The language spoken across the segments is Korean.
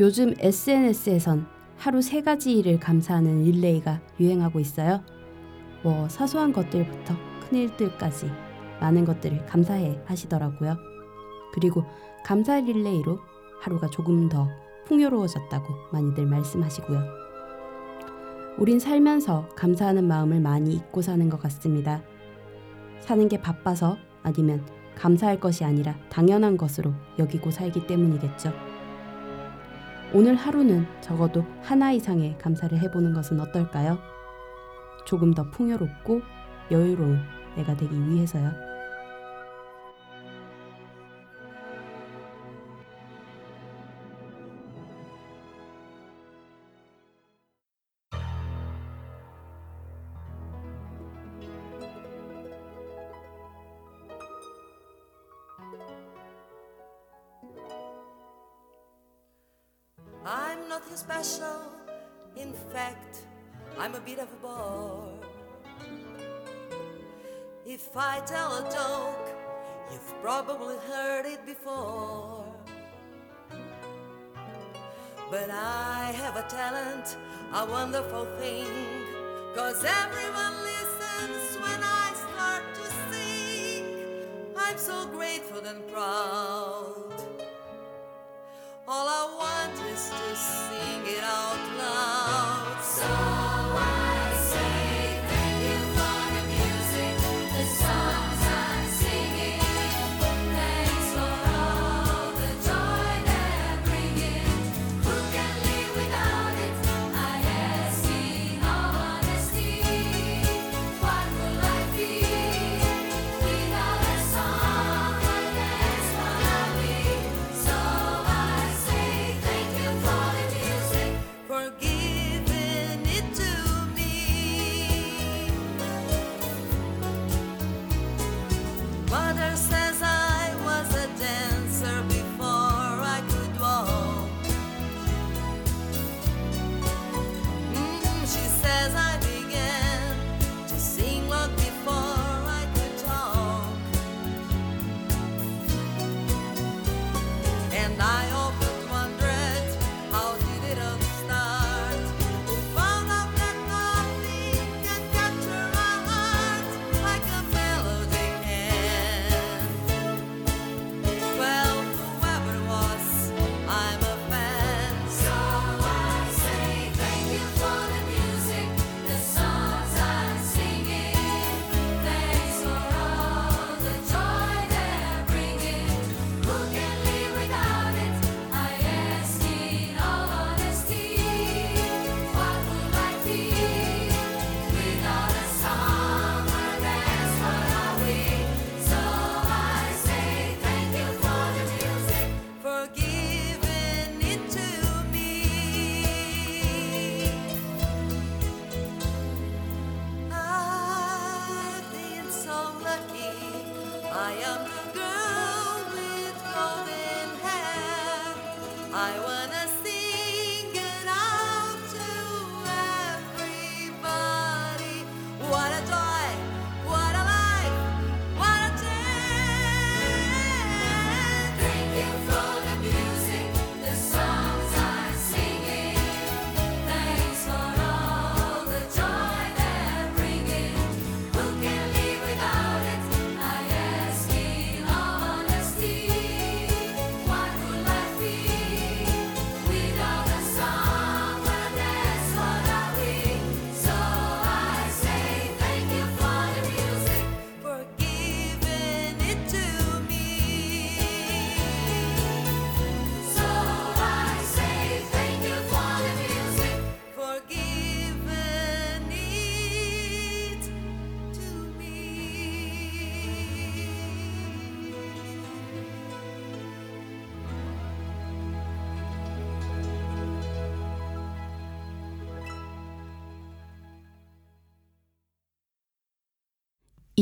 요즘 SNS에선 하루 세 가지 일을 감사하는 릴레이가 유행하고 있어요. 뭐 사소한 것들부터 큰 일들까지 많은 것들을 감사해 하시더라고요. 그리고 감사 릴레이로 하루가 조금 더 풍요로워졌다고 많이들 말씀하시고요. 우린 살면서 감사하는 마음을 많이 잊고 사는 것 같습니다. 사는 게 바빠서 아니면 감사할 것이 아니라 당연한 것으로 여기고 살기 때문이겠죠. 오늘 하루는 적어도 하나 이상의 감사를 해보는 것은 어떨까요? 조금 더 풍요롭고 여유로운 내가 되기 위해서요.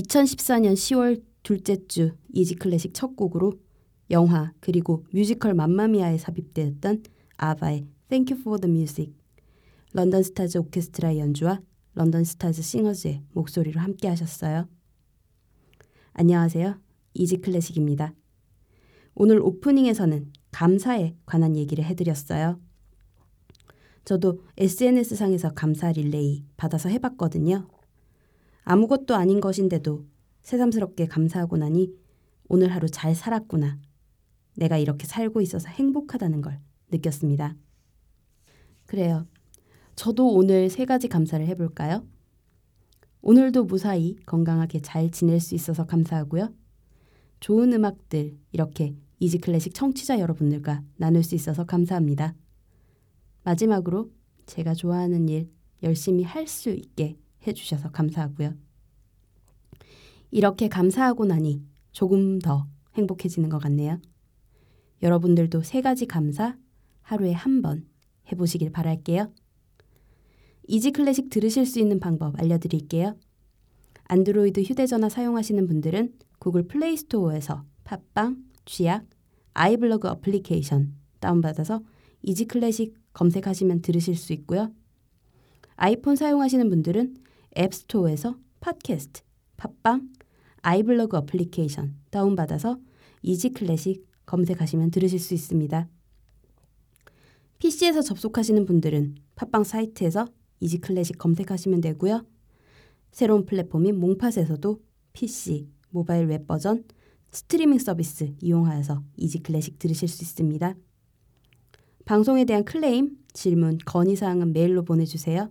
2014년 10월 둘째 주 Easy Classic 첫 곡으로 영화 그리고 뮤지컬 맘마미아에 삽입되었던 아바의 Thank You for the Music 런던 스타즈 오케스트라의 연주와 런던 스타즈 싱어즈의 목소리로 함께 하셨어요. 안녕하세요. Easy Classic입니다. 오늘 오프닝에서는 감사에 관한 얘기를 해드렸어요. 저도 SNS상에서 감사 릴레이 받아서 해봤거든요. 아무것도 아닌 것인데도 새삼스럽게 감사하고 나니 오늘 하루 잘 살았구나. 내가 이렇게 살고 있어서 행복하다는 걸 느꼈습니다. 그래요. 저도 오늘 세 가지 감사를 해볼까요? 오늘도 무사히 건강하게 잘 지낼 수 있어서 감사하고요. 좋은 음악들 이렇게 이지 클래식 청취자 여러분들과 나눌 수 있어서 감사합니다. 마지막으로 제가 좋아하는 일 열심히 할 수 있게 해주셔서 감사하고요. 이렇게 감사하고 나니 조금 더 행복해지는 것 같네요. 여러분들도 세 가지 감사 하루에 한 번 해보시길 바랄게요. Easy Classic 들으실 수 있는 방법 알려드릴게요. 안드로이드 휴대전화 사용하시는 분들은 구글 플레이 스토어에서 팟빵, 쥐약, 아이블로그 어플리케이션 다운받아서 Easy Classic 검색하시면 들으실 수 있고요. 아이폰 사용하시는 분들은 앱스토어에서 팟캐스트, 팟빵, 아이블로그 어플리케이션 다운받아서 Easy Classic 검색하시면 들으실 수 있습니다. PC에서 접속하시는 분들은 팟빵 사이트에서 Easy Classic 검색하시면 되고요. 새로운 플랫폼인 몽팟에서도 PC, 모바일 웹 버전, 스트리밍 서비스 이용하여서 Easy Classic 들으실 수 있습니다. 방송에 대한 클레임, 질문, 건의사항은 메일로 보내주세요.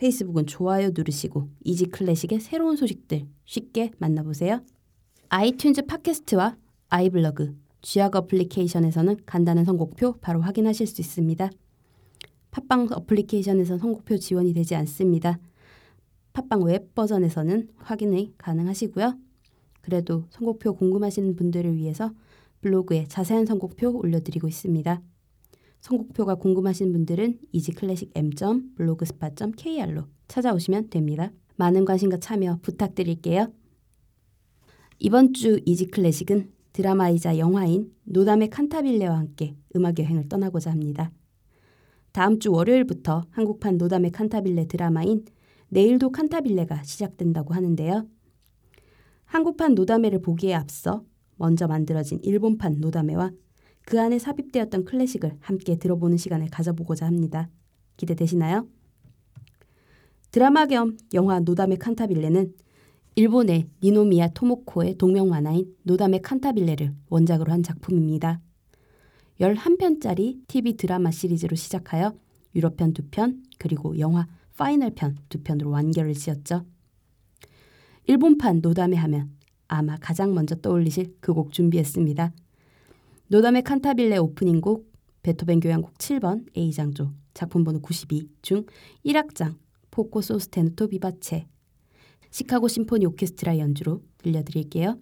페이스북은 좋아요 누르시고 Easy Classic의 새로운 소식들 쉽게 만나보세요. 아이튠즈 팟캐스트와 아이블로그, 쥐약 어플리케이션에서는 간단한 선곡표 바로 확인하실 수 있습니다. 팟빵 어플리케이션에서 선곡표 지원이 되지 않습니다. 팟빵 웹 버전에서는 확인이 가능하시고요. 그래도 선곡표 궁금하신 분들을 위해서 블로그에 자세한 선곡표 올려드리고 있습니다. 선곡표가 궁금하신 분들은 easyclassicm.blogspot.kr로 찾아오시면 됩니다. 많은 관심과 참여 부탁드릴게요. 이번 주 이지클래식은 드라마이자 영화인 노담의 칸타빌레와 함께 음악 여행을 떠나고자 합니다. 다음 주 월요일부터 한국판 노담의 칸타빌레 드라마인 내일도 칸타빌레가 시작된다고 하는데요. 한국판 노다메를 보기에 앞서 먼저 만들어진 일본판 노다메와 그 안에 삽입되었던 클래식을 함께 들어보는 시간을 가져보고자 합니다. 기대되시나요? 드라마 겸 영화 노담의 칸타빌레는 일본의 니노미야 토모코의 동명 만화인 노담의 칸타빌레를 원작으로 한 작품입니다. 11편짜리 TV 드라마 시리즈로 시작하여 유럽편 2편 그리고 영화 final편 2편으로 완결을 지었죠. 일본판 노다메 하면 아마 가장 먼저 떠올리실 그 곡 준비했습니다. 노다메 칸타빌레 오프닝곡 베토벤 교향곡 7번 A장조 작품번호 92 중 1악장 포코 소스테누토 비바체 시카고 심포니 오케스트라 연주로 들려드릴게요.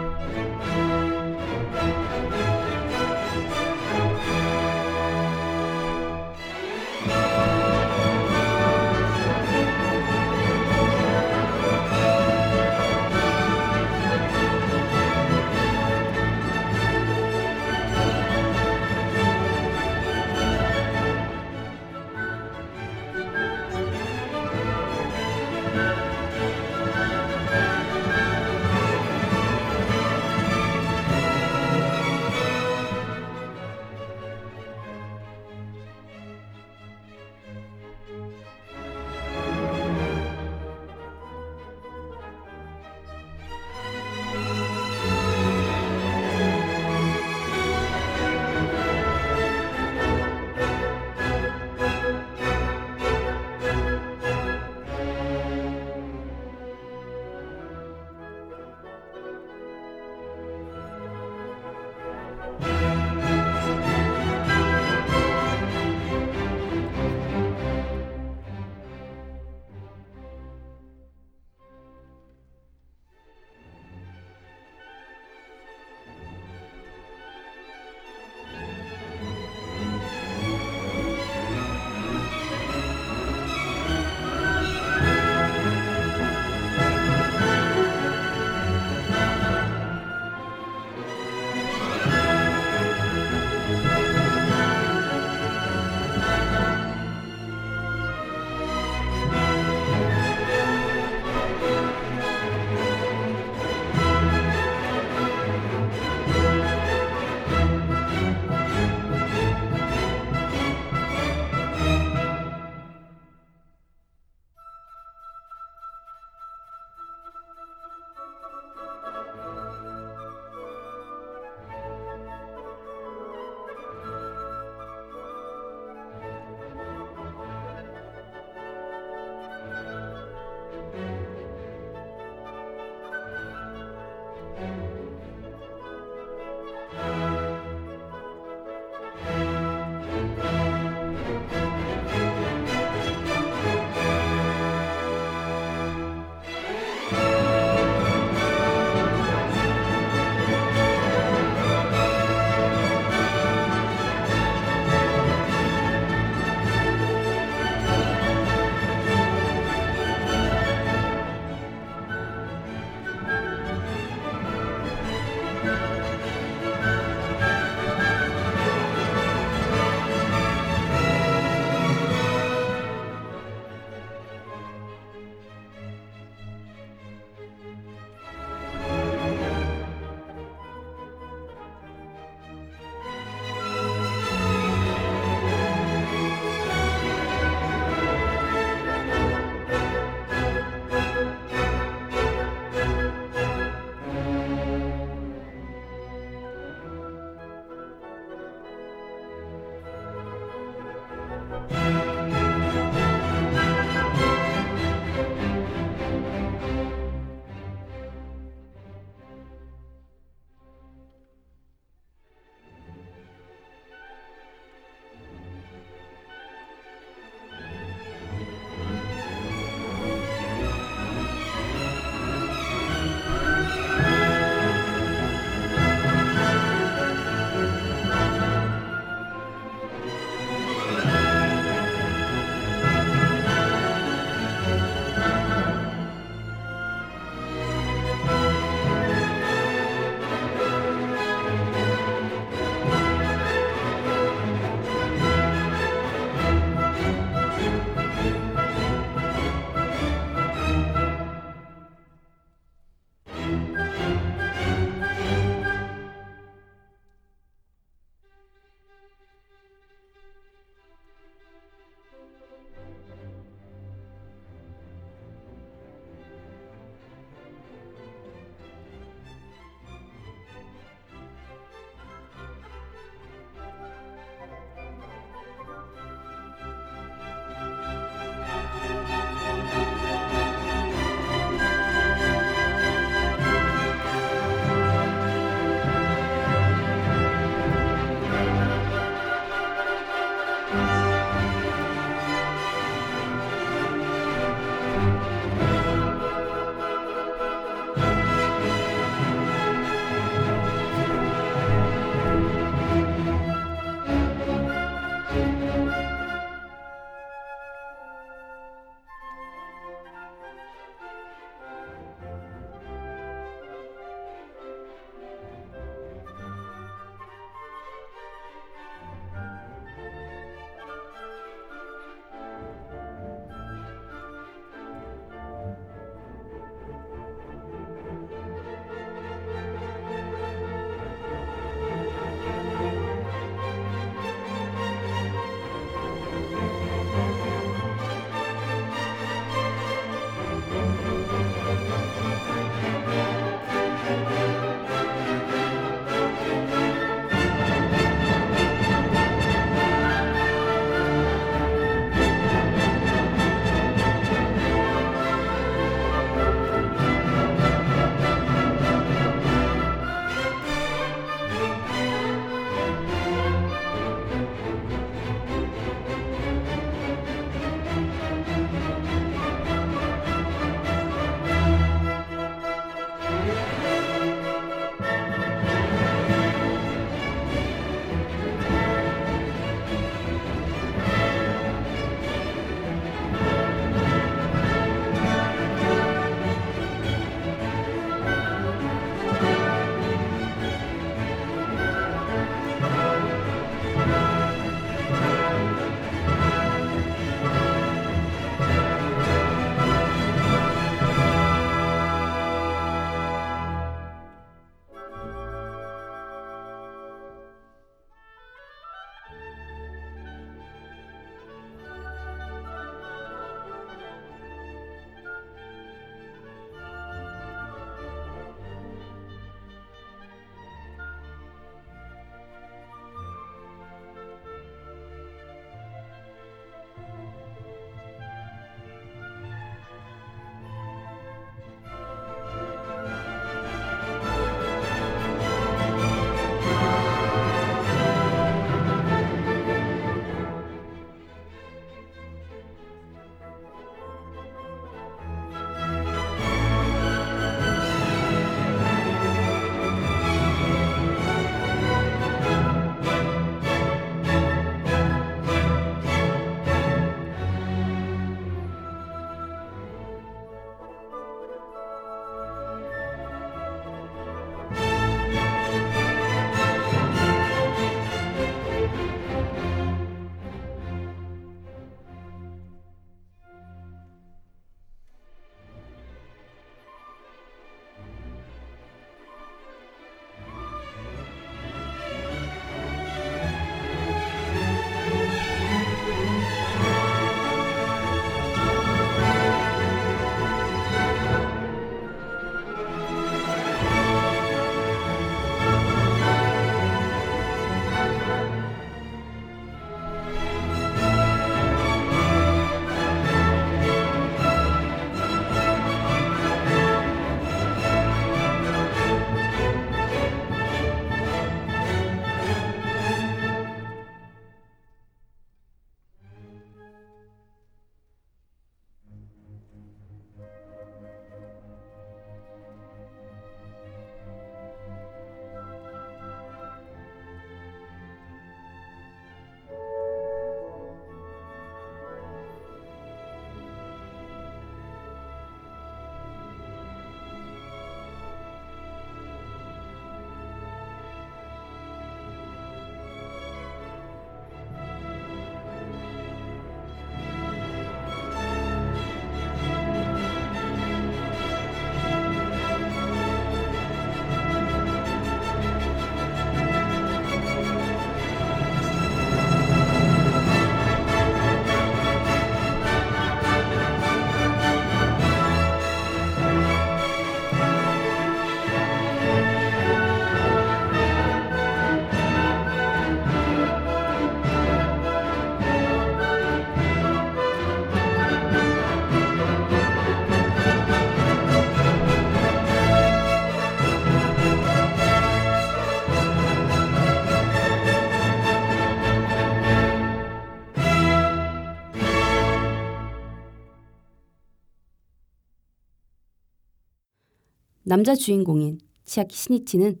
남자 주인공인 치아키 시니치는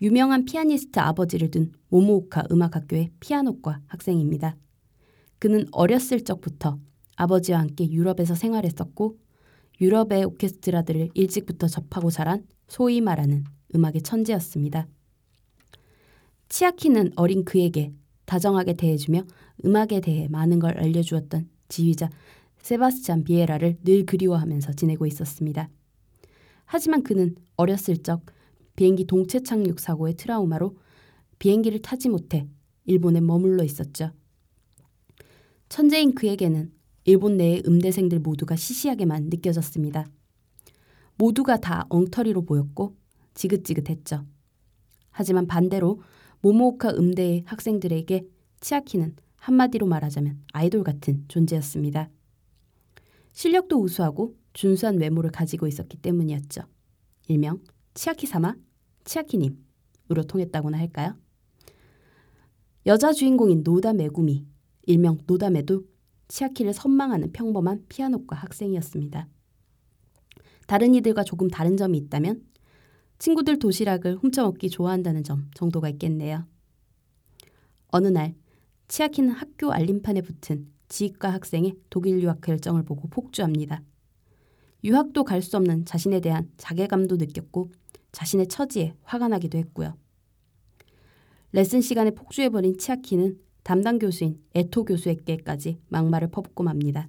유명한 피아니스트 아버지를 둔 모모오카 음악학교의 피아노과 학생입니다. 그는 어렸을 적부터 아버지와 함께 유럽에서 생활했었고 유럽의 오케스트라들을 일찍부터 접하고 자란 소위 말하는 음악의 천재였습니다. 치아키는 어린 그에게 다정하게 대해주며 음악에 대해 많은 걸 알려주었던 지휘자 세바스찬 비에라를 늘 그리워하면서 지내고 있었습니다. 하지만 그는 어렸을 적 비행기 동체 착륙 사고의 트라우마로 비행기를 타지 못해 일본에 머물러 있었죠. 천재인 그에게는 일본 내의 음대생들 모두가 시시하게만 느껴졌습니다. 모두가 다 엉터리로 보였고 지긋지긋했죠. 하지만 반대로 모모오카 음대의 학생들에게 치아키는 한마디로 말하자면 아이돌 같은 존재였습니다. 실력도 우수하고 준수한 외모를 가지고 있었기 때문이었죠. 일명 치아키사마, 치아키님으로 통했다고나 할까요? 여자 주인공인 노다 메구미, 일명 노다메도 치아키를 선망하는 평범한 피아노과 학생이었습니다. 다른 이들과 조금 다른 점이 있다면 친구들 도시락을 훔쳐먹기 좋아한다는 점 정도가 있겠네요. 어느 날 치아키는 학교 알림판에 붙은 지휘과 학생의 독일 유학 결정을 보고 폭주합니다. 유학도 갈 수 없는 자신에 대한 자괴감도 느꼈고 자신의 처지에 화가 나기도 했고요. 레슨 시간에 폭주해버린 치아키는 담당 교수인 에토 교수에게까지 막말을 퍼붓고 맙니다.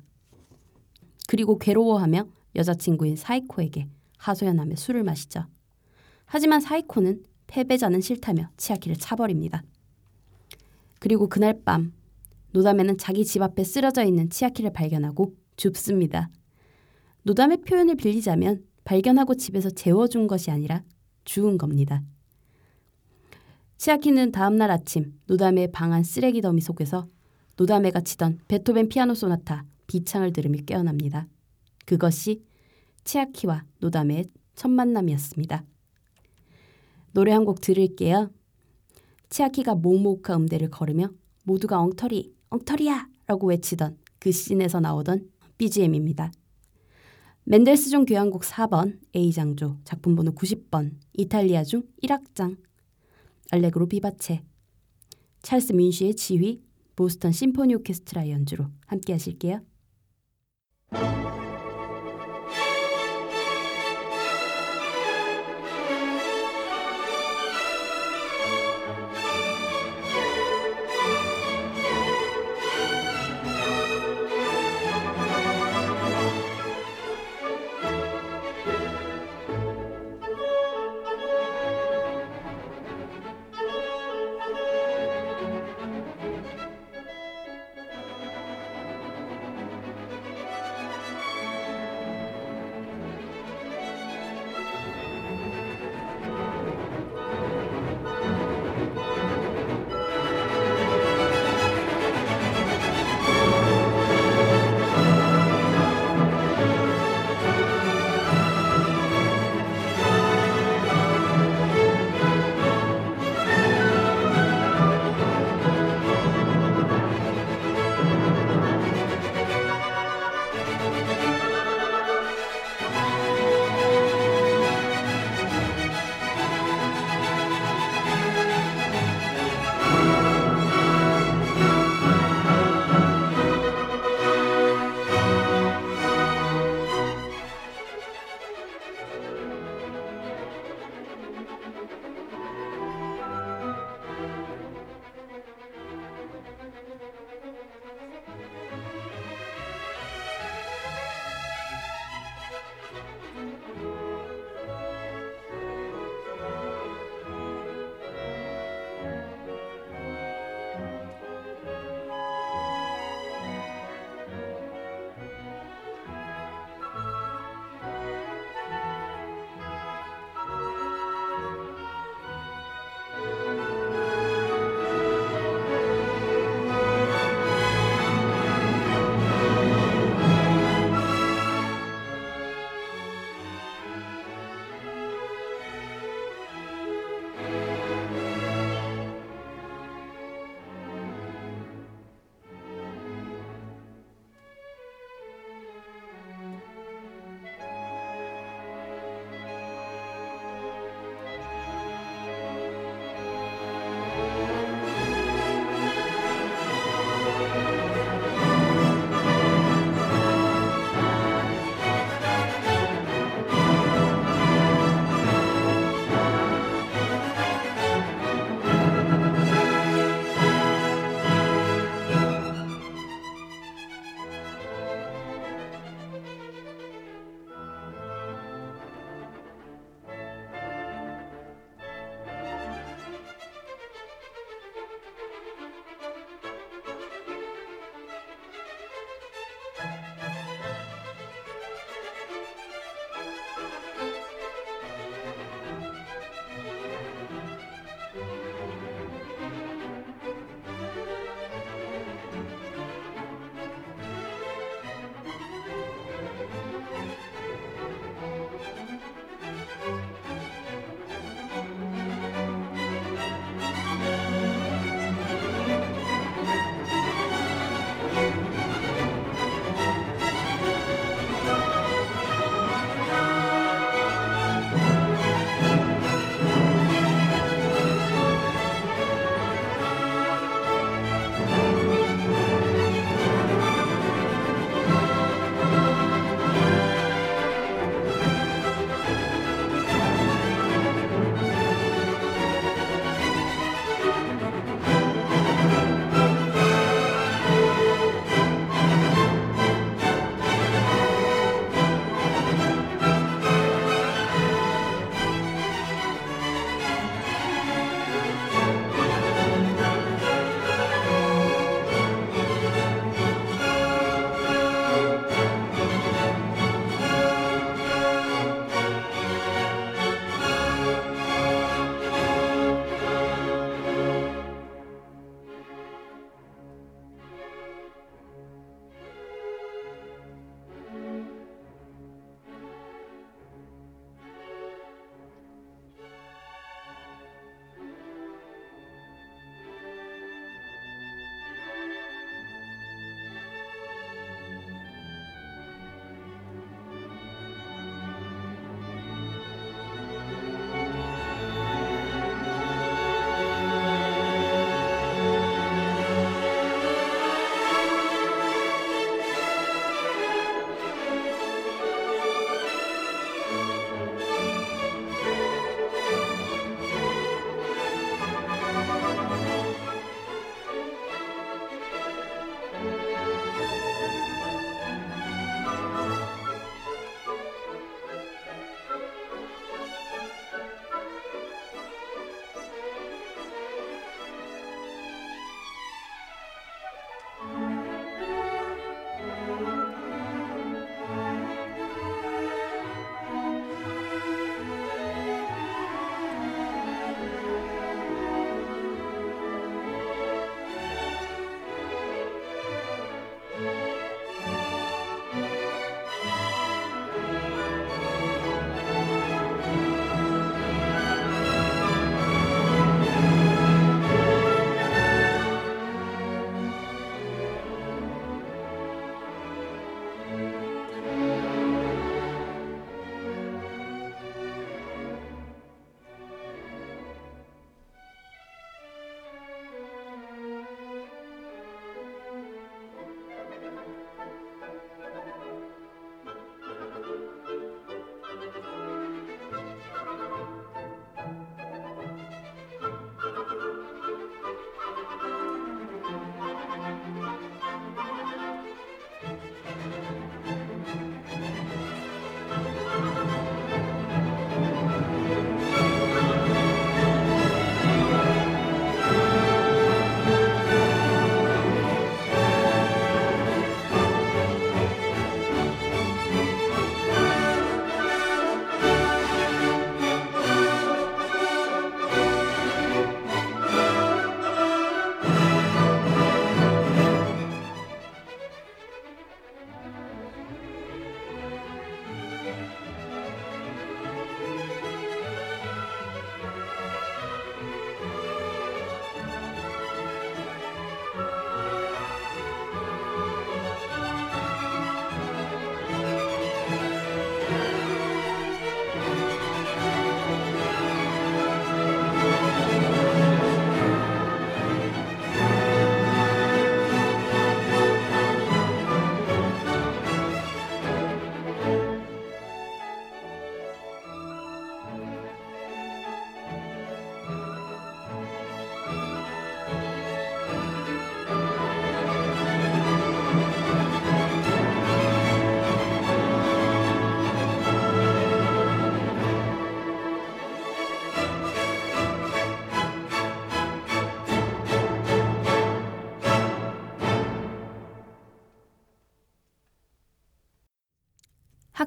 그리고 괴로워하며 여자친구인 사이코에게 하소연하며 술을 마시죠. 하지만 사이코는 패배자는 싫다며 치아키를 차버립니다. 그리고 그날 밤 노다메는 자기 집 앞에 쓰러져 있는 치아키를 발견하고 줍습니다. 노다메의 표현을 빌리자면 발견하고 집에서 재워준 것이 아니라 주운 겁니다. 치아키는 다음날 아침 노다메의 방안 쓰레기 더미 속에서 노다메가 치던 베토벤 피아노 소나타 비창을 들으며 깨어납니다. 그것이 치아키와 노다메의 첫 만남이었습니다. 노래 한 곡 들을게요. 치아키가 모모가오카 음대를 걸으며 모두가 엉터리, 엉터리야! 라고 외치던 그 씬에서 나오던 BGM입니다. 멘델스존 교향곡 4번 A장조 작품 번호 90번 이탈리아 중 1악장 알레그로 비바체 찰스 뮌쉬의 지휘 보스턴 심포니 오케스트라 연주로 함께 하실게요.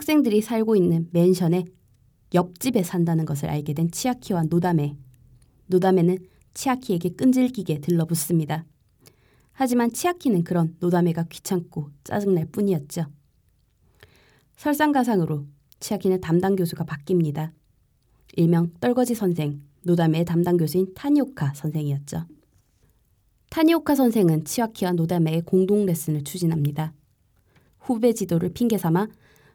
학생들이 살고 있는 맨션의 옆집에 산다는 것을 알게 된 치아키와 노다메. 노다메는 치아키에게 끈질기게 들러붙습니다. 하지만 치아키는 그런 노다메가 귀찮고 짜증날 뿐이었죠. 설상가상으로 치아키는 담당 교수가 바뀝니다. 일명 떨거지 선생, 노다메의 담당 교수인 타니오카 선생이었죠. 타니오카 선생은 치아키와 노다메의 공동 레슨을 추진합니다. 후배 지도를 핑계 삼아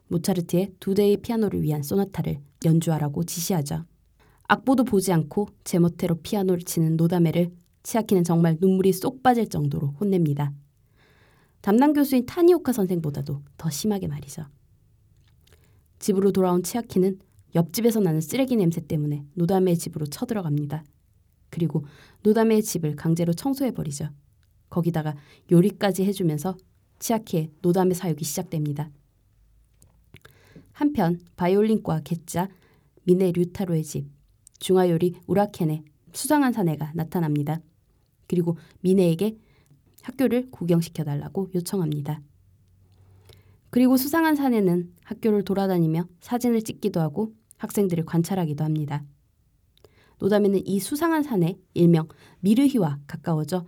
모차르트의 두 대의 피아노를 위한 소나타를 연주하라고 지시하죠. 악보도 보지 않고 제멋대로 피아노를 치는 노다메를 치아키는 정말 눈물이 쏙 빠질 정도로 혼냅니다. 담당 교수인 타니오카 선생보다도 더 심하게 말이죠. 집으로 돌아온 치아키는 옆집에서 나는 쓰레기 냄새 때문에 노다메의 집으로 쳐들어갑니다. 그리고 노다메의 집을 강제로 청소해버리죠. 거기다가 요리까지 해주면서 치아키의 노다메 사육이 시작됩니다. 한편 바이올린과 개짜 미네 류타로의 집 중화요리 우라켄의 수상한 사내가 나타납니다. 그리고 미네에게 학교를 구경시켜 달라고 요청합니다. 그리고 수상한 사내는 학교를 돌아다니며 사진을 찍기도 하고 학생들을 관찰하기도 합니다. 노다메는 이 수상한 사내 일명 미르히와 가까워져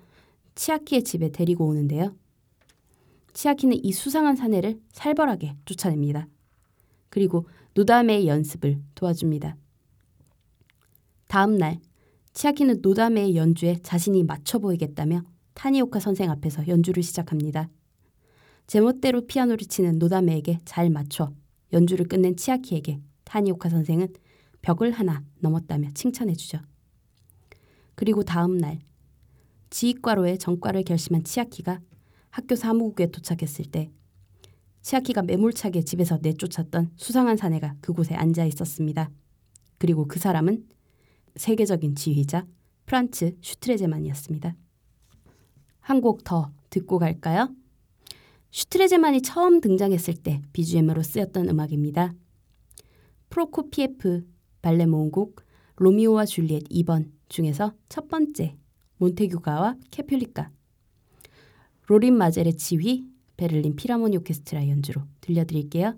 치아키의 집에 데리고 오는데요. 치아키는 이 수상한 사내를 살벌하게 쫓아냅니다. 그리고 노다메의 연습을 도와줍니다. 다음 날 치아키는 노다메의 연주에 자신이 맞춰 보이겠다며 타니오카 선생 앞에서 연주를 시작합니다. 제멋대로 피아노를 치는 노다메에게 잘 맞춰 연주를 끝낸 치아키에게 타니오카 선생은 벽을 하나 넘었다며 칭찬해주죠. 그리고 다음 날 지휘과로의 전과를 결심한 치아키가 학교 사무국에 도착했을 때 치아키가 매몰차게 집에서 내쫓았던 수상한 사내가 그곳에 앉아 있었습니다. 그리고 그 사람은 세계적인 지휘자 프란츠 슈트레제만이었습니다. 한 곡 더 듣고 갈까요? 슈트레제만이 처음 등장했을 때 BGM으로 쓰였던 음악입니다. 프로코피에프 발레 모음곡 로미오와 줄리엣 2번 중에서 첫 번째 몬테규가와 캐퓰릿가 로린 마젤의 지휘 베를린 필하모니 오케스트라 연주로 들려드릴게요.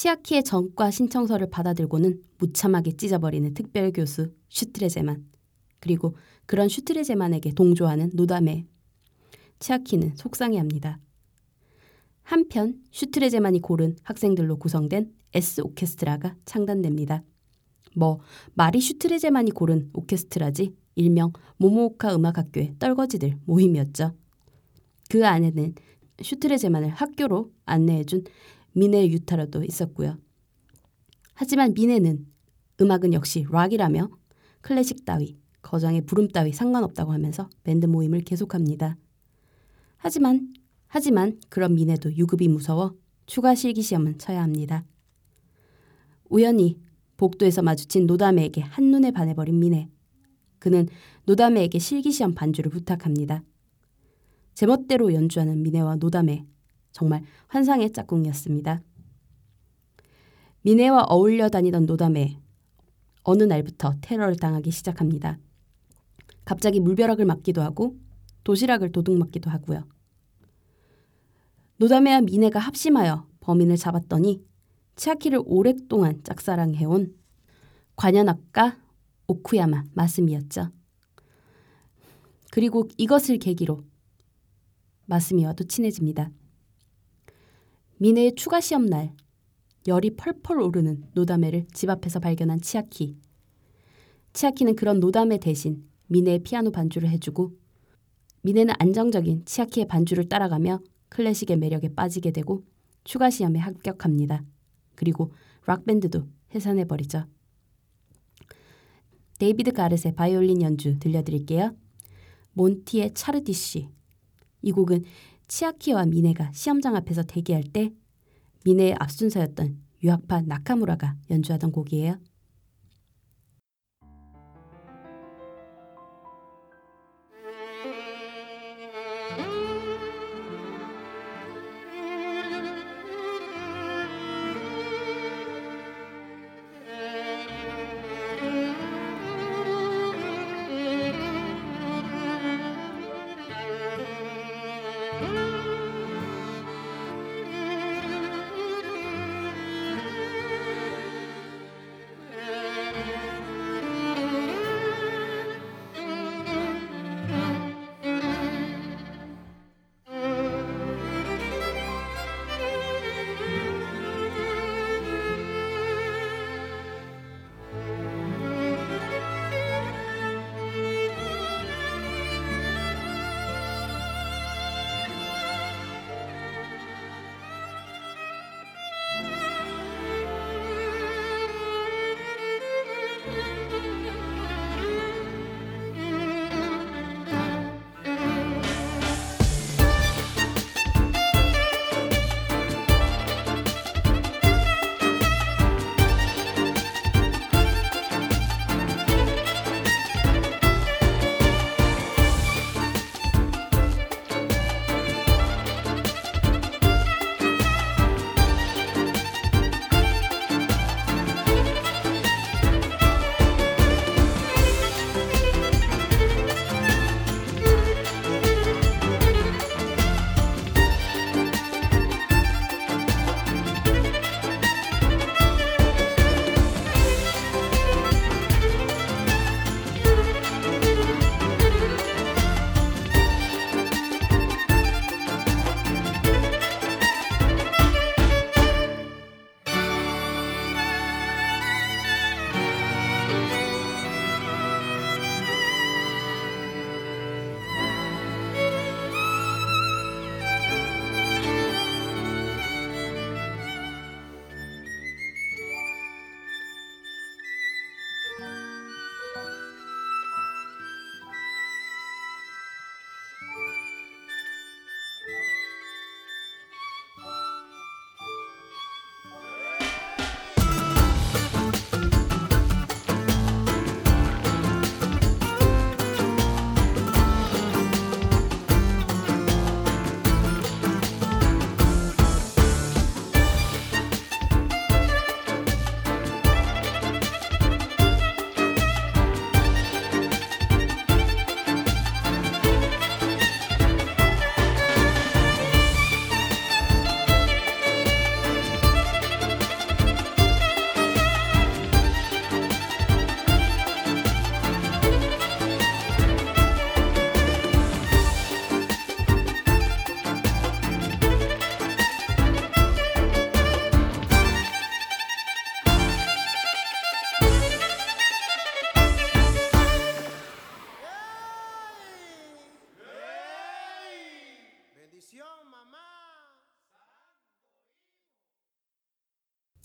치아키의 전과 신청서를 받아들고는 무참하게 찢어버리는 특별 교수 슈트레제만 그리고 그런 슈트레제만에게 동조하는 노담에 치아키는 속상해합니다. 한편 슈트레제만이 고른 학생들로 구성된 S 오케스트라가 창단됩니다. 뭐 말이 슈트레제만이 고른 오케스트라지 일명 모모오카 음악학교의 떨거지들 모임이었죠. 그 안에는 슈트레제만을 학교로 안내해준 미네 유타라도 있었고요. 하지만 미네는 음악은 역시 락이라며 클래식 따위, 거장의 부름 따위 상관없다고 하면서 밴드 모임을 계속합니다. 하지만 하지만 그런 미네도 유급이 무서워 추가 실기 시험은 쳐야 합니다. 우연히 복도에서 마주친 노다메에게 한눈에 반해버린 미네. 그는 노다메에게 실기시험 반주를 부탁합니다. 제멋대로 연주하는 미네와 노다메. 정말 환상의 짝꿍이었습니다. 미네와 어울려 다니던 노다메. 어느 날부터 테러를 당하기 시작합니다. 갑자기 물벼락을 맞기도 하고 도시락을 도둑 맞기도 하고요. 노다메와 미네가 합심하여 범인을 잡았더니 치아키를 오랫동안 짝사랑해온 관현악가 오쿠야마 마스미였죠. 그리고 이것을 계기로 마스미와도 친해집니다. 미네의 추가 시험 날 열이 펄펄 오르는 노다메를 집 앞에서 발견한 치아키. 치아키는 그런 노다메 대신 미네의 피아노 반주를 해주고 미네는 안정적인 치아키의 반주를 따라가며 클래식의 매력에 빠지게 되고 추가 시험에 합격합니다. 그리고 락밴드도 해산해버리죠. 데이비드 가렛의 바이올린 연주 들려드릴게요. 몬티의 차르디쉬. 이 곡은 치아키와 미네가 시험장 앞에서 대기할 때 미네의 앞순서였던 유학파 나카무라가 연주하던 곡이에요.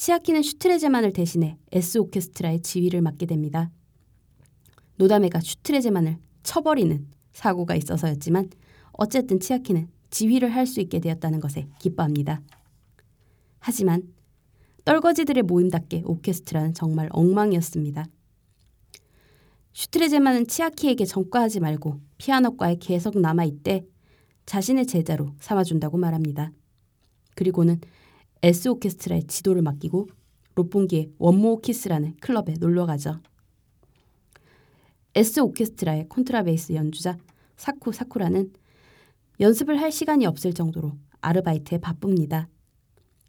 치아키는 슈트레제만을 대신해 S 오케스트라의 지휘를 맡게 됩니다. 노다메가 슈트레제만을 쳐버리는 사고가 있어서였지만 어쨌든 치아키는 지휘를 할 수 있게 되었다는 것에 기뻐합니다. 하지만 떨거지들의 모임답게 오케스트라는 정말 엉망이었습니다. 슈트레제만은 치아키에게 전과하지 말고 피아노과에 계속 남아있대 자신의 제자로 삼아준다고 말합니다. 그리고는 S 오케스트라의 지도를 맡기고 롯봉기의 One More Kiss라는 클럽에 놀러 가죠. S 오케스트라의 콘트라베이스 연주자 사쿠 사쿠라는 연습을 할 시간이 없을 정도로 아르바이트에 바쁩니다.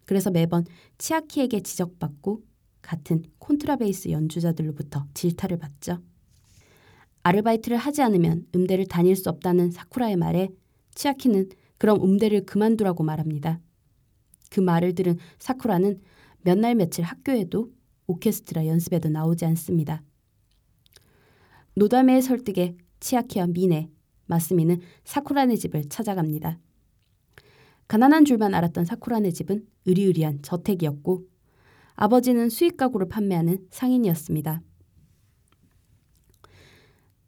그래서 매번 치아키에게 지적받고 같은 콘트라베이스 연주자들로부터 질타를 받죠. 아르바이트를 하지 않으면 음대를 다닐 수 없다는 사쿠라의 말에 치아키는 그럼 음대를 그만두라고 말합니다. 그 말을 들은 사쿠라는 몇 날 며칠 학교에도 오케스트라 연습에도 나오지 않습니다. 노다메의 설득에 치아키와 미네, 마스미는 사쿠라네 집을 찾아갑니다. 가난한 줄만 알았던 사쿠라네 집은 으리으리한 저택이었고 아버지는 수익 가구를 판매하는 상인이었습니다.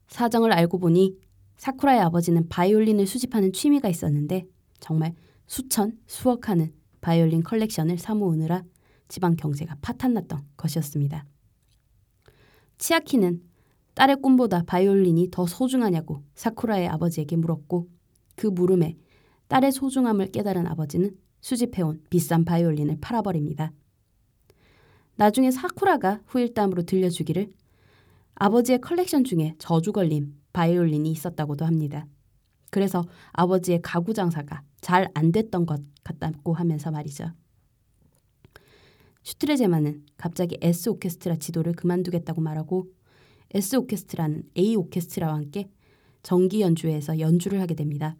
사정을 알고 보니 사쿠라의 아버지는 바이올린을 수집하는 취미가 있었는데 정말 수천, 수억 하는 바이올린 컬렉션을 사모으느라 집안 경제가 파탄났던 것이었습니다. 치아키는 딸의 꿈보다 바이올린이 더 소중하냐고 사쿠라의 아버지에게 물었고 그 물음에 딸의 소중함을 깨달은 아버지는 수집해온 비싼 바이올린을 팔아버립니다. 나중에 사쿠라가 후일담으로 들려주기를 아버지의 컬렉션 중에 저주 걸린 바이올린이 있었다고도 합니다. 그래서 아버지의 가구 장사가 잘 안 됐던 것 같다고 하면서 말이죠. 슈트레제만은 갑자기 S 오케스트라 지도를 그만두겠다고 말하고 S 오케스트라는 A 오케스트라와 함께 정기 연주회에서 연주를 하게 됩니다.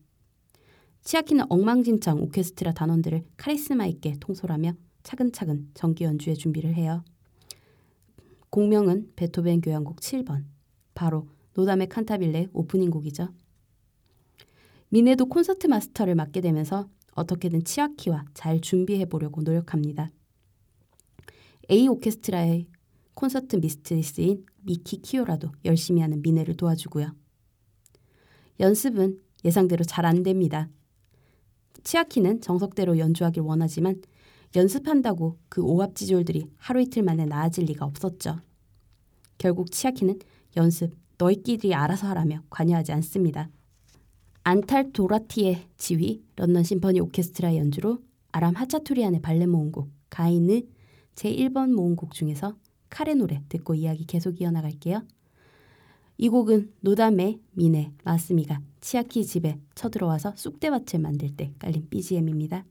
치아키는 엉망진창 오케스트라 단원들을 카리스마 있게 통솔하며 차근차근 정기 연주회 준비를 해요. 공명은 베토벤 교향곡 7번, 바로 노담의 칸타빌레 오프닝 곡이죠. 미네도 콘서트 마스터를 맡게 되면서 어떻게든 치아키와 잘 준비해 보려고 노력합니다. A 오케스트라의 콘서트 미스트리스인 미키 키오라도 열심히 하는 미네를 도와주고요. 연습은 예상대로 잘 안 됩니다. 치아키는 정석대로 연주하길 원하지만 연습한다고 그 오합지졸들이 하루 이틀 만에 나아질 리가 없었죠. 결국 치아키는 연습 너희끼리 알아서 하라며 관여하지 않습니다. 안탈 도라티의 지휘 런던 심포니 오케스트라 연주로 아람 하차투리안의 발레 모음곡 가인의 제1번 모음곡 중에서 카레 노래 듣고 이야기 계속 이어나갈게요. 이 곡은 노담의 미네 마스미가 치아키 집에 쳐들어와서 쑥대밭을 만들 때 깔린 BGM입니다.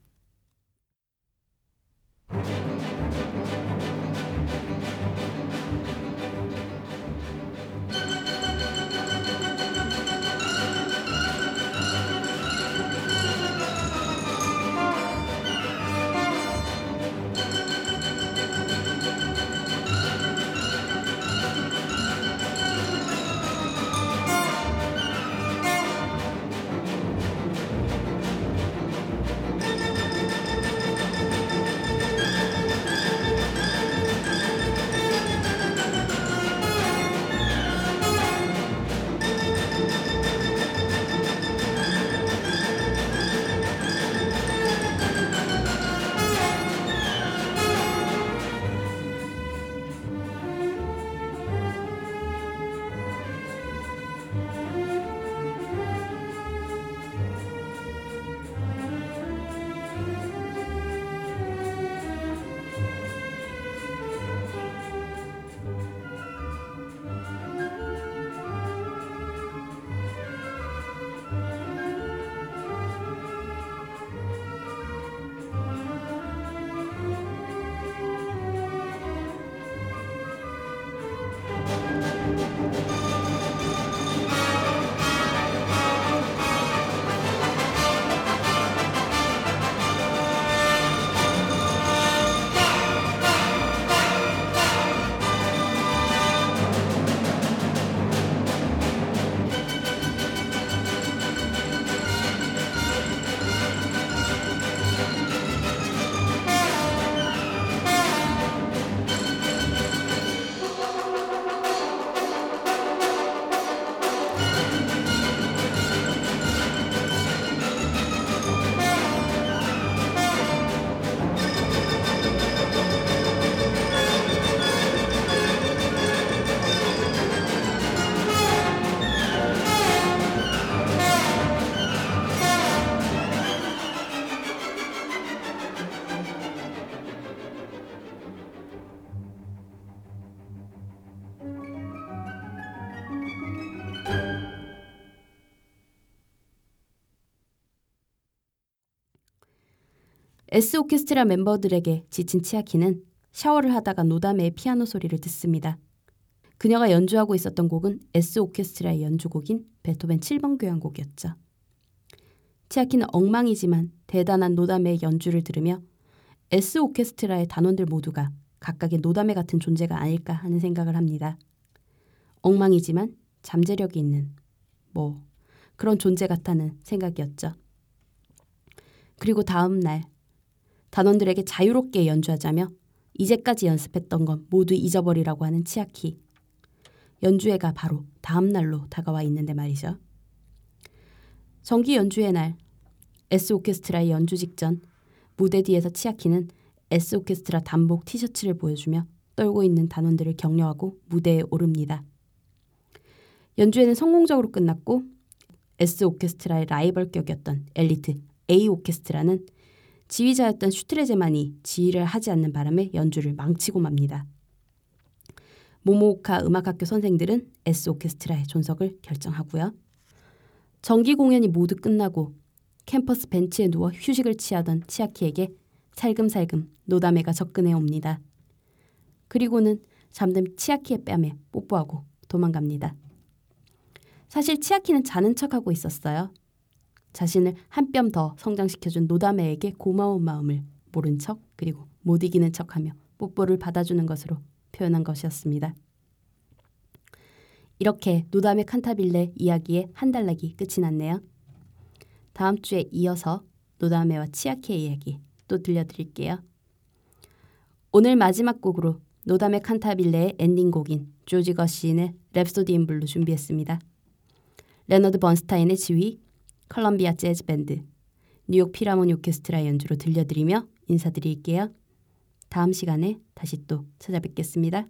S 오케스트라 멤버들에게 지친 치아키는 샤워를 하다가 노다메의 피아노 소리를 듣습니다. 그녀가 연주하고 있었던 곡은 S 오케스트라의 연주곡인 베토벤 7번 교향곡이었죠. 치아키는 엉망이지만 대단한 노다메의 연주를 들으며 S 오케스트라의 단원들 모두가 각각의 노다메 같은 존재가 아닐까 하는 생각을 합니다. 엉망이지만 잠재력이 있는 뭐 그런 존재 같다는 생각이었죠. 그리고 다음 날 단원들에게 자유롭게 연주하자며 이제까지 연습했던 건 모두 잊어버리라고 하는 치아키. 연주회가 바로 다음 날로 다가와 있는데 말이죠. 정기 연주회 날 S 오케스트라의 연주 직전 무대 뒤에서 치아키는 S 오케스트라 단복 티셔츠를 보여주며 떨고 있는 단원들을 격려하고 무대에 오릅니다. 연주회는 성공적으로 끝났고 S 오케스트라의 라이벌 격이었던 엘리트 A 오케스트라는 지휘자였던 슈트레제만이 지휘를 하지 않는 바람에 연주를 망치고 맙니다. 모모오카 음악학교 선생들은 S 오케스트라의 존속을 결정하고요. 정기 공연이 모두 끝나고 캠퍼스 벤치에 누워 휴식을 취하던 치아키에게 살금살금 노다메가 접근해 옵니다. 그리고는 잠든 치아키의 뺨에 뽀뽀하고 도망갑니다. 사실 치아키는 자는 척하고 있었어요. 자신을 한 뼘 더 성장시켜준 노다메에게 고마운 마음을 모른 척 그리고 못 이기는 척하며 뽀뽀를 받아주는 것으로 표현한 것이었습니다. 이렇게 노다메 칸타빌레 이야기의 한 달락이 끝이 났네요. 다음 주에 이어서 노다메와 치아키의 이야기 또 들려드릴게요. 오늘 마지막 곡으로 노다메 칸타빌레의 엔딩곡인 조지 거슈인의 Rhapsody in Blue 준비했습니다. 레너드 번스타인의 지휘, 컬럼비아 재즈 밴드, 뉴욕 필하모닉 오케스트라 연주로 들려드리며 인사드릴게요. 다음 시간에 다시 또 찾아뵙겠습니다.